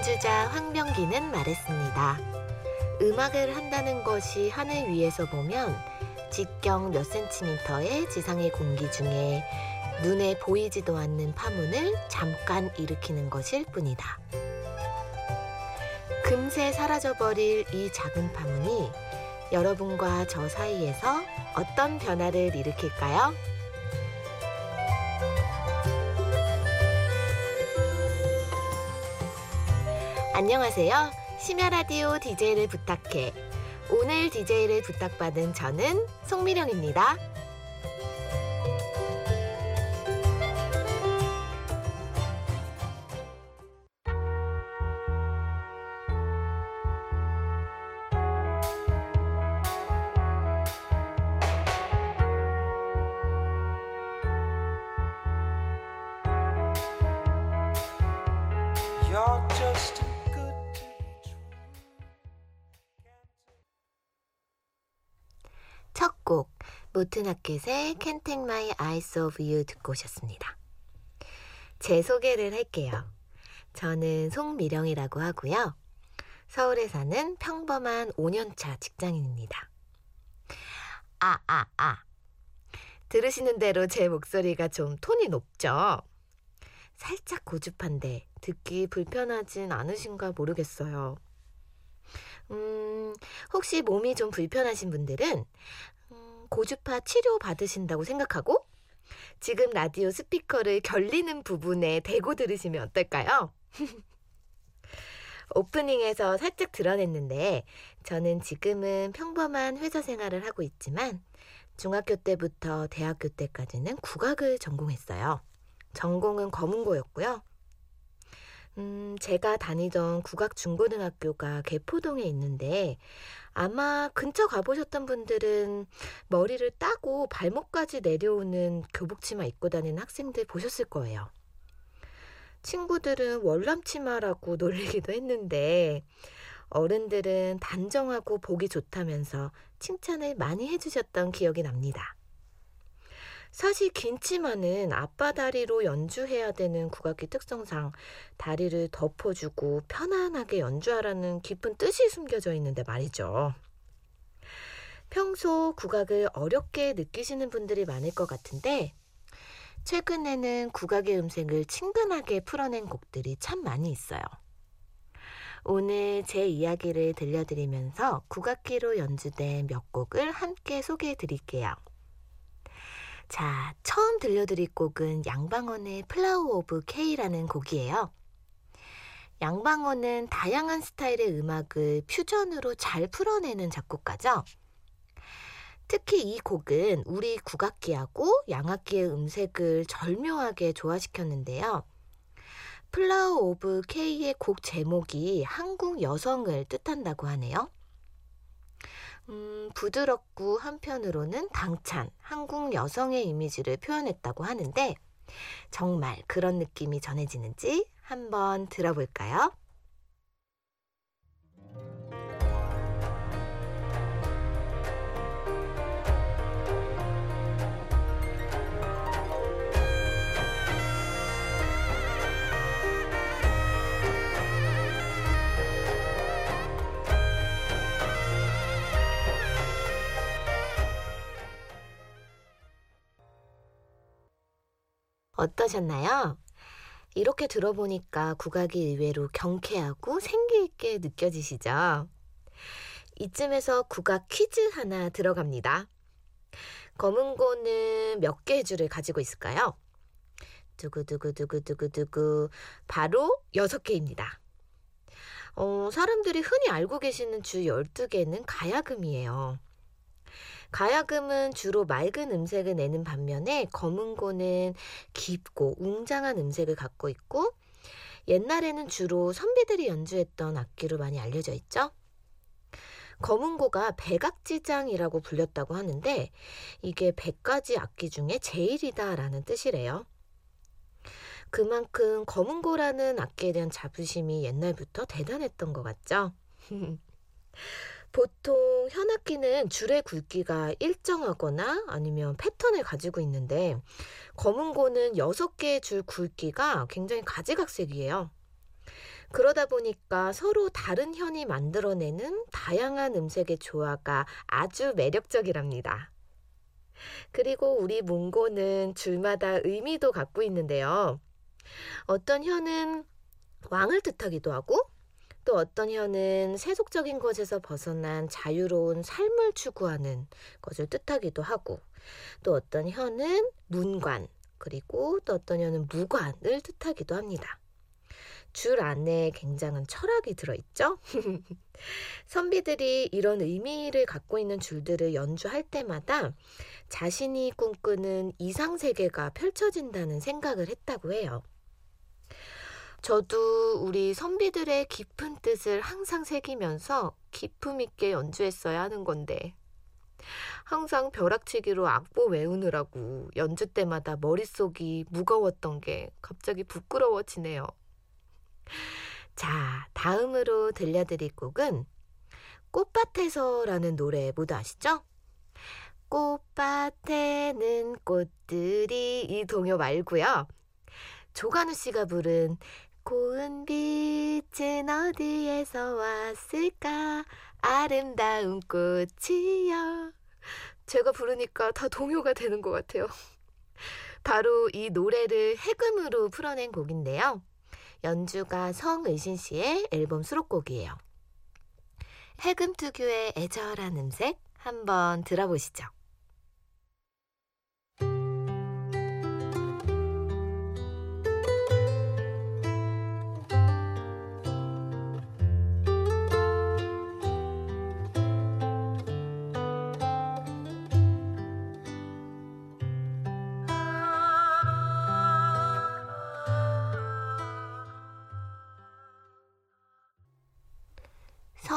연주자 황병기는 말했습니다. 음악을 한다는 것이 하늘 위에서 보면 직경 몇 센티미터의 지상의 공기 중에 눈에 보이지도 않는 파문을 잠깐 일으키는 것일 뿐이다. 금세 사라져버릴 이 작은 파문이 여러분과 저 사이에서 어떤 변화를 일으킬까요? 안녕하세요. 심야라디오 DJ를 부탁해. 오늘 DJ를 부탁받은 저는 송미령입니다. 첫 곡 모튼 하켓의 Can't Take My Eyes Off You 듣고 오셨습니다. 제 소개를 할게요. 저는 송미령이라고 하고요. 서울에 사는 평범한 5년차 직장인입니다. 아, 아, 아. 들으시는 대로 제 목소리가 좀 톤이 높죠? 살짝 고주판데 듣기 불편하진 않으신가 모르겠어요. 음, 혹시 몸이 좀 불편하신 분들은 음, 고주파 치료 받으신다고 생각하고 지금 라디오 스피커를 결리는 부분에 대고 들으시면 어떨까요? 오프닝에서 살짝 드러냈는데 저는 지금은 평범한 회사 생활을 하고 있지만 중학교 때부터 대학교 때까지는 국악을 전공했어요. 전공은 검은고였고요. 음, 제가 다니던 국악중고등학교가 개포동에 있는데 아마 근처 가보셨던 분들은 머리를 따고 발목까지 내려오는 교복치마 입고 다니는 학생들 보셨을 거예요. 친구들은 월남치마라고 놀리기도 했는데 어른들은 단정하고 보기 좋다면서 칭찬을 많이 해주셨던 기억이 납니다. 사실 긴 치마는 앞바다리로 연주해야 되는 국악기 특성상 다리를 덮어주고 편안하게 연주하라는 깊은 뜻이 숨겨져 있는데 말이죠. 평소 국악을 어렵게 느끼시는 분들이 많을 것 같은데 최근에는 국악의 음색을 친근하게 풀어낸 곡들이 참 많이 있어요. 오늘 제 이야기를 들려드리면서 국악기로 연주된 몇 곡을 함께 소개해 드릴게요. 자, 처음 들려드릴 곡은 양방언의 Flower of K라는 곡이에요. 양방언은 다양한 스타일의 음악을 퓨전으로 잘 풀어내는 작곡가죠. 특히 이 곡은 우리 국악기하고 양악기의 음색을 절묘하게 조화시켰는데요. Flower of K의 곡 제목이 한국 여성을 뜻한다고 하네요. 음, 부드럽고 한편으로는 당찬 한국 여성의 이미지를 표현했다고 하는데 정말 그런 느낌이 전해지는지 한번 들어볼까요? 어떠셨나요? 이렇게 들어보니까 국악이 의외로 경쾌하고 생기있게 느껴지시죠? 이쯤에서 국악 퀴즈 하나 들어갑니다. 검은고는 몇 개의 줄을 가지고 있을까요? 두구두구두구두구두구 바로 여섯 개입니다. 어, 사람들이 흔히 알고 계시는 주 12개는 가야금이에요. 가야금은 주로 맑은 음색을 내는 반면에 검은고는 깊고 웅장한 음색을 갖고 있고 옛날에는 주로 선비들이 연주했던 악기로 많이 알려져 있죠. 검은고가 백악지장이라고 불렸다고 하는데 이게 100가지 악기 중에 제일이다라는 뜻이래요. 그만큼 검은고라는 악기에 대한 자부심이 옛날부터 대단했던 것 같죠? 보통 현악기는 줄의 굵기가 일정하거나 아니면 패턴을 가지고 있는데 검은고는 6개의 줄 굵기가 굉장히 가지각색이에요. 그러다 보니까 서로 다른 현이 만들어내는 다양한 음색의 조화가 아주 매력적이랍니다. 그리고 우리 몽고는 줄마다 의미도 갖고 있는데요. 어떤 현은 왕을 뜻하기도 하고 또 어떤 현은 세속적인 것에서 벗어난 자유로운 삶을 추구하는 것을 뜻하기도 하고 또 어떤 현은 문관 그리고 또 어떤 현은 무관을 뜻하기도 합니다. 줄 안에 굉장한 철학이 들어있죠? 선비들이 이런 의미를 갖고 있는 줄들을 연주할 때마다 자신이 꿈꾸는 이상세계가 펼쳐진다는 생각을 했다고 해요. 저도 우리 선비들의 깊은 뜻을 항상 새기면서 기품 있게 연주했어야 하는 건데, 항상 벼락치기로 악보 외우느라고 연주 때마다 머릿속이 무거웠던 게 갑자기 부끄러워지네요. 자, 다음으로 들려드릴 곡은 꽃밭에서라는 노래 모두 아시죠? 꽃밭에는 꽃들이 이 동요 말고요. 조간우 씨가 부른 고운 빛은 어디에서 왔을까 아름다운 꽃이여 제가 부르니까 다 동요가 되는 것 같아요. 바로 이 노래를 해금으로 풀어낸 곡인데요. 연주가 성의신 씨의 앨범 수록곡이에요. 해금 특유의 애절한 음색 한번 들어보시죠.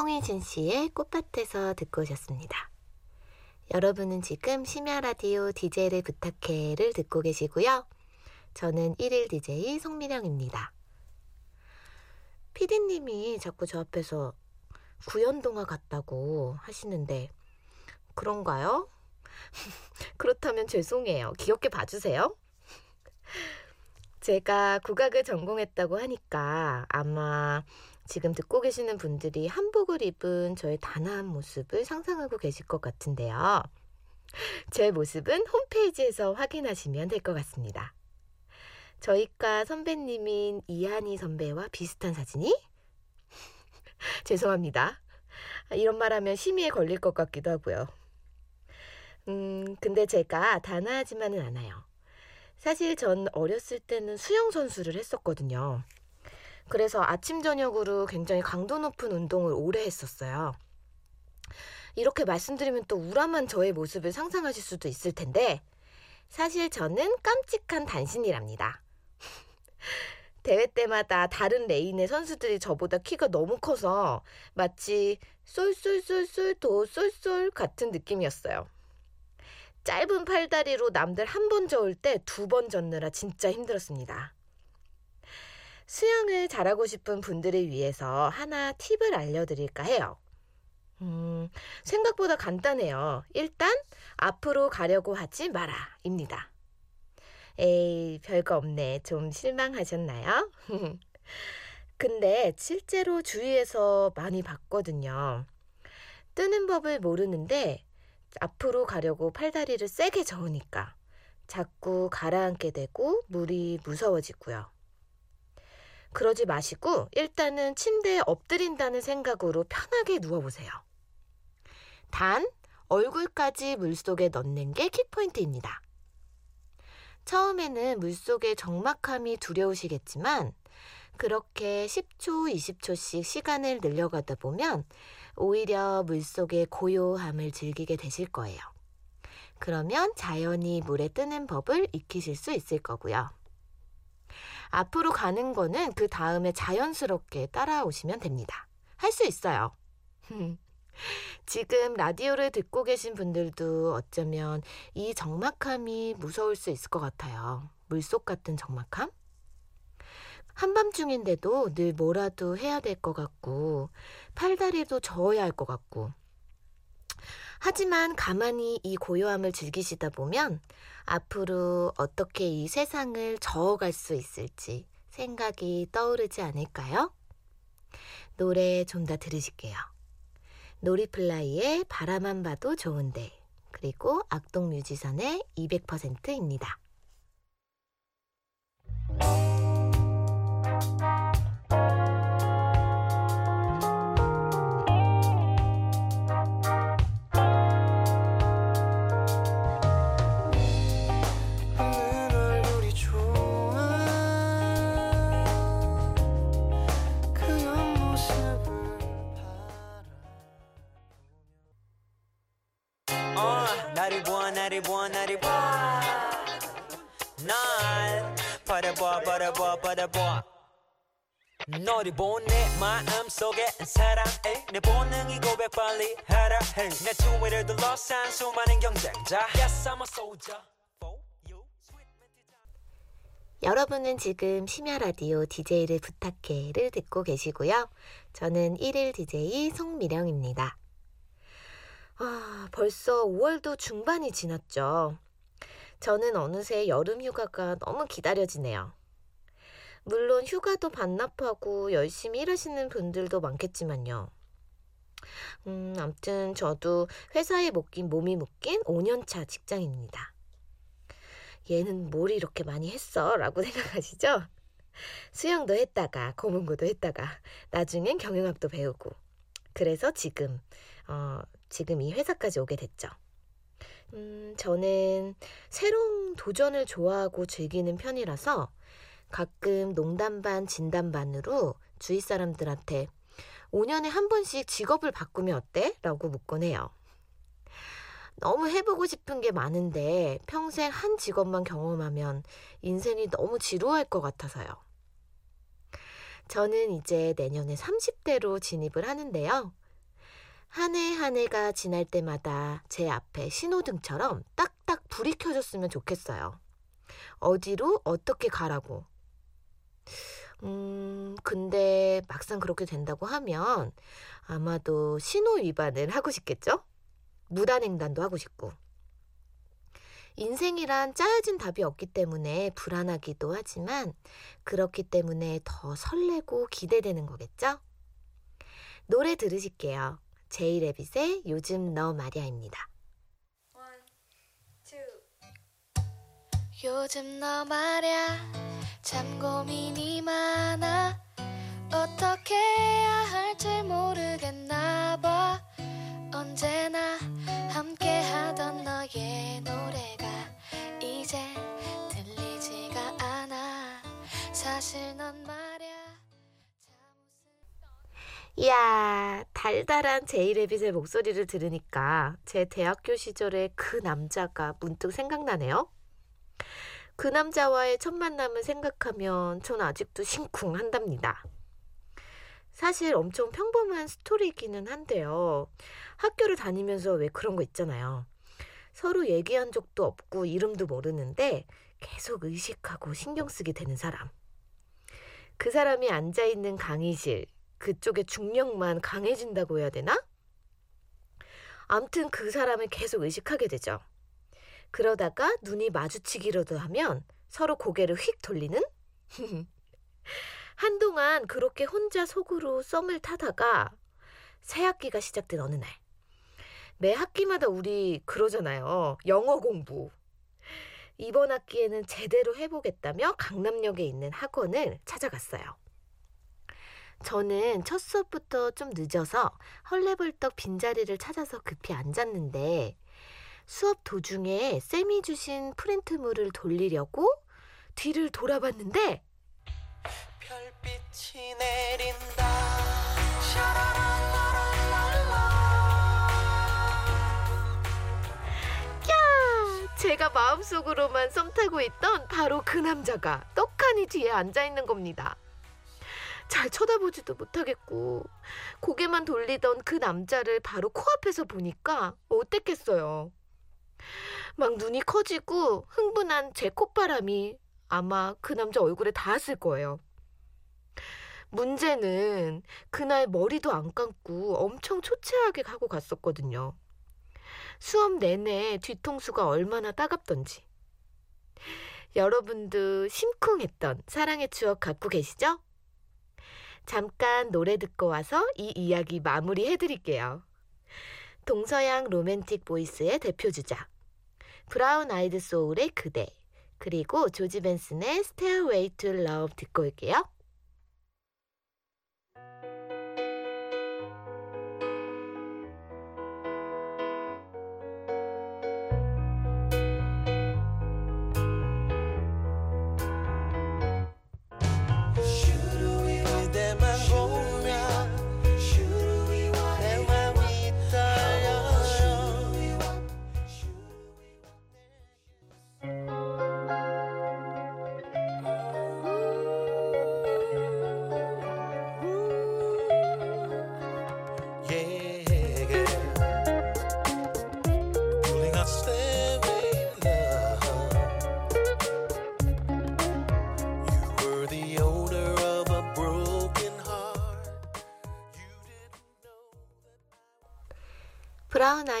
성희진 씨의 꽃밭에서 듣고 오셨습니다. 여러분은 지금 심야 라디오 DJ를 부탁해를 듣고 계시고요. 저는 1일 DJ 송미령입니다. 피디님이 자꾸 저 앞에서 구연동화 같다고 하시는데 그런가요? 그렇다면 죄송해요. 귀엽게 봐주세요. 제가 국악을 전공했다고 하니까 아마 지금 듣고 계시는 분들이 한복을 입은 저의 단아한 모습을 상상하고 계실 것 같은데요. 제 모습은 홈페이지에서 확인하시면 될 것 같습니다. 저희과 선배님인 이한희 선배와 비슷한 사진이? 죄송합니다. 이런 말 하면 심의에 걸릴 것 같기도 하고요. 음, 근데 제가 단아하지만은 않아요. 사실 전 어렸을 때는 수영선수를 했었거든요. 그래서 아침, 저녁으로 굉장히 강도 높은 운동을 오래 했었어요. 이렇게 말씀드리면 또 우람한 저의 모습을 상상하실 수도 있을 텐데, 사실 저는 깜찍한 단신이랍니다. 대회 때마다 다른 레인의 선수들이 저보다 키가 너무 커서 마치 쏠쏠쏠쏠 도쏠쏠 같은 느낌이었어요. 짧은 팔다리로 남들 한 번 저을 때 두 번 젓느라 진짜 힘들었습니다. 수영을 잘하고 싶은 분들을 위해서 하나 팁을 알려드릴까 해요. 음, 생각보다 간단해요. 일단, 앞으로 가려고 하지 마라. 입니다. 에이, 별거 없네. 좀 실망하셨나요? 근데 실제로 주위에서 많이 봤거든요. 뜨는 법을 모르는데 앞으로 가려고 팔다리를 세게 저으니까 자꾸 가라앉게 되고 물이 무서워지고요. 그러지 마시고 일단은 침대에 엎드린다는 생각으로 편하게 누워보세요. 단, 얼굴까지 물속에 넣는 게 키포인트입니다. 처음에는 물속의 적막함이 두려우시겠지만 그렇게 10초, 20초씩 시간을 늘려가다 보면 오히려 물속의 고요함을 즐기게 되실 거예요. 그러면 자연히 물에 뜨는 법을 익히실 수 있을 거고요. 앞으로 가는 거는 그 다음에 자연스럽게 따라오시면 됩니다. 할 수 있어요. 지금 라디오를 듣고 계신 분들도 어쩌면 이 적막함이 무서울 수 있을 것 같아요. 물속 같은 적막함? 한밤중인데도 늘 뭐라도 해야 될 것 같고, 팔다리도 저어야 할 것 같고. 하지만 가만히 이 고요함을 즐기시다 보면 앞으로 어떻게 이 세상을 저어갈 수 있을지 생각이 떠오르지 않을까요? 노래 좀 더 들으실게요. 놀이플라이의 바라만 봐도 좋은데, 그리고 악동 뮤지션의 200%입니다. 바라봐 바라봐 바라봐 너를 본내 마음속에 사랑해 내 본능이 고백 빨리 하라 해내 주위를 둘러싼 수많은 경쟁자 Yes I'm a soldier 여러분은 지금 심야 라디오 DJ를 부탁해를 듣고 계시고요. 저는 1일 DJ 송미령입니다. 아, 벌써 5월도 중반이 지났죠. 저는 어느새 여름 휴가가 너무 기다려지네요. 물론 휴가도 반납하고 열심히 일하시는 분들도 많겠지만요. 음, 암튼 저도 회사에 묶인 몸이 묶인 5년차 직장인입니다. 얘는 뭘 이렇게 많이 했어? 라고 생각하시죠? 수영도 했다가, 검은고도 했다가, 나중엔 경영학도 배우고. 그래서 지금, 어, 지금 이 회사까지 오게 됐죠. 음, 저는 새로운 도전을 좋아하고 즐기는 편이라서 가끔 농담 반, 진담 반으로 주위 사람들한테 5년에 한 번씩 직업을 바꾸면 어때? 라고 묻곤 해요. 너무 해보고 싶은 게 많은데 평생 한 직업만 경험하면 인생이 너무 지루할 것 같아서요. 저는 이제 내년에 30대로 진입을 하는데요. 한 해 한 해가 지날 때마다 제 앞에 신호등처럼 딱딱 불이 켜졌으면 좋겠어요. 어디로 어떻게 가라고. 음, 근데 막상 그렇게 된다고 하면 아마도 신호 위반을 하고 싶겠죠? 무단횡단도 하고 싶고. 인생이란 짜여진 답이 없기 때문에 불안하기도 하지만 그렇기 때문에 더 설레고 기대되는 거겠죠? 노래 들으실게요. 제이레빗의 요즘 너 말야입니다. 요즘 너 말야. 참 고민이 많아. 어떻게 해야 할지 모르겠나 봐. 언제나 함께 하던 너의 노래가 이제 들리지가 않아. 사실 넌 웃음 이야, 달달한 제이레빗의 목소리를 들으니까 제 대학교 시절의 그 남자가 문득 생각나네요. 그 남자와의 첫 만남을 생각하면 전 아직도 심쿵한답니다. 사실 엄청 평범한 스토리이기는 한데요. 학교를 다니면서 왜 그런 거 있잖아요. 서로 얘기한 적도 없고 이름도 모르는데 계속 의식하고 신경 쓰게 되는 사람. 그 사람이 앉아있는 강의실, 그쪽의 중력만 강해진다고 해야 되나? 암튼 그 사람을 계속 의식하게 되죠. 그러다가 눈이 마주치기라도 하면 서로 고개를 휙 돌리는? 한동안 그렇게 혼자 속으로 썸을 타다가 새 학기가 시작된 어느 날. 매 학기마다 우리 그러잖아요. 영어 공부. 이번 학기에는 제대로 해보겠다며 강남역에 있는 학원을 찾아갔어요. 저는 첫 수업부터 좀 늦어서 헐레벌떡 빈자리를 찾아서 급히 앉았는데 수업 도중에 쌤이 주신 프린트물을 돌리려고 뒤를 돌아봤는데 별빛이 내린다 야! 제가 마음속으로만 썸 타고 있던 바로 그 남자가 떡하니 뒤에 앉아 있는 겁니다. 잘 쳐다보지도 못하겠고 고개만 돌리던 그 남자를 바로 코앞에서 보니까 어땠겠어요. 막 눈이 커지고 흥분한 제 콧바람이 아마 그 남자 얼굴에 닿았을 거예요. 문제는 그날 머리도 안 감고 엄청 초췌하게 하고 갔었거든요. 수업 내내 뒤통수가 얼마나 따갑던지. 여러분도 심쿵했던 사랑의 추억 갖고 계시죠? 잠깐 노래 듣고 와서 이 이야기 마무리해 드릴게요. 동서양 로맨틱 보이스의 대표주자 브라운 아이드 소울의 그대 그리고 조지 벤슨의 Stairway 듣고 올게요.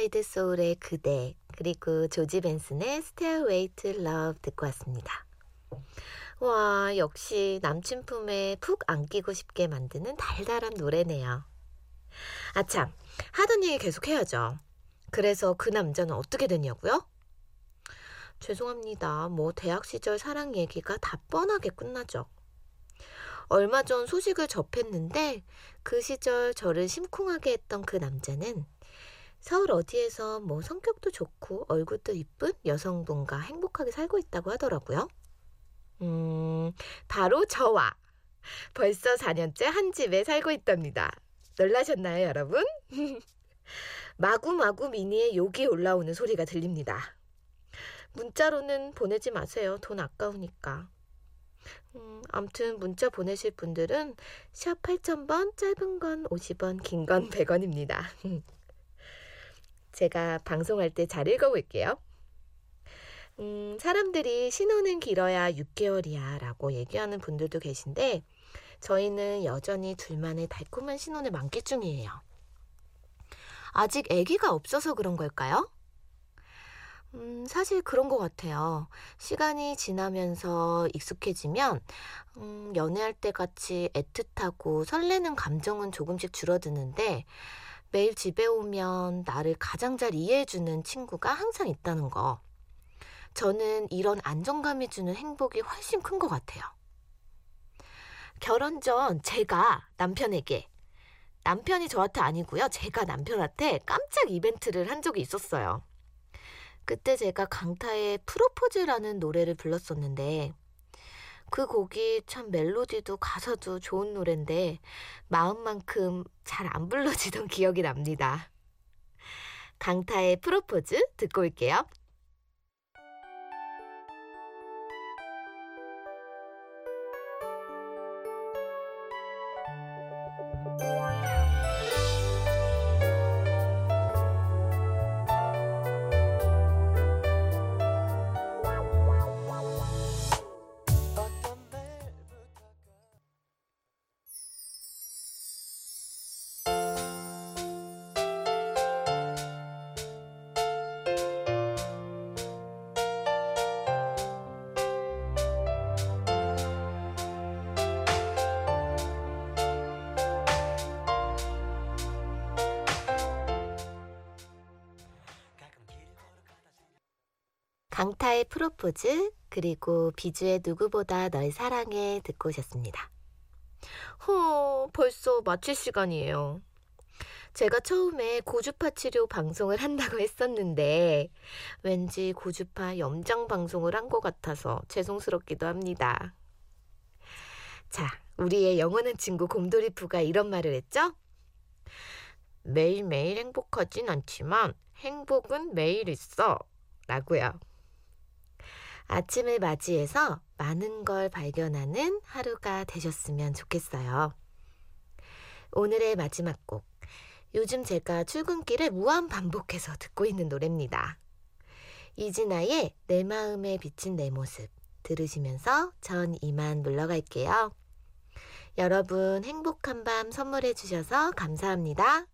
아이드 소울의 그대 그리고 조지 벤슨의 Stairway to Love 듣고 왔습니다. 와 역시 남친 품에 푹 안기고 싶게 만드는 달달한 노래네요. 아참 하던 얘기 계속 해야죠. 그래서 그 남자는 어떻게 됐냐고요? 죄송합니다. 뭐 대학 시절 사랑 얘기가 다 뻔하게 끝나죠. 얼마 전 소식을 접했는데 그 시절 저를 심쿵하게 했던 그 남자는 서울 어디에서 뭐 성격도 좋고 얼굴도 이쁜 여성분과 행복하게 살고 있다고 하더라고요. 음, 바로 저와 벌써 4년째 한 집에 살고 있답니다. 놀라셨나요, 여러분? 마구마구 미니에 욕이 올라오는 소리가 들립니다. 문자로는 보내지 마세요. 돈 아까우니까. 음, 암튼 문자 보내실 분들은 샵 8000번, 짧은 건 50원, 긴 건 100원입니다. 제가 방송할 때 잘 읽어볼게요. 음, 사람들이 신혼은 길어야 6개월이야 라고 얘기하는 분들도 계신데 저희는 여전히 둘만의 달콤한 신혼을 만끽 중이에요. 아직 아기가 없어서 그런 걸까요? 음, 사실 그런 것 같아요. 시간이 지나면서 익숙해지면 음, 연애할 때 같이 애틋하고 설레는 감정은 조금씩 줄어드는데 매일 집에 오면 나를 가장 잘 이해해주는 친구가 항상 있다는 거. 저는 이런 안정감이 주는 행복이 훨씬 큰 것 같아요. 결혼 전 제가 남편에게 남편이 저한테 아니고요. 제가 남편한테 깜짝 이벤트를 한 적이 있었어요. 그때 제가 강타의 프로포즈라는 노래를 불렀었는데 그 곡이 참 멜로디도 가사도 좋은 노래인데 마음만큼 잘 안 불러지던 기억이 납니다. 강타의 프로포즈 듣고 올게요. 강타의 프로포즈 그리고 비주의 누구보다 널 사랑해 듣고 오셨습니다. 호, 벌써 마칠 시간이에요. 제가 처음에 고주파 치료 방송을 한다고 했었는데 왠지 고주파 염장 방송을 한 것 같아서 죄송스럽기도 합니다. 자, 우리의 영원한 친구 곰돌이푸가 이런 말을 했죠? 매일매일 행복하진 않지만 행복은 매일 있어. 라고요. 아침을 맞이해서 많은 걸 발견하는 하루가 되셨으면 좋겠어요. 오늘의 마지막 곡. 요즘 제가 출근길에 무한 반복해서 듣고 있는 노래입니다. 이진아의 내 마음에 비친 내 모습 들으시면서 전 이만 물러갈게요. 여러분 행복한 밤 선물해 주셔서 감사합니다.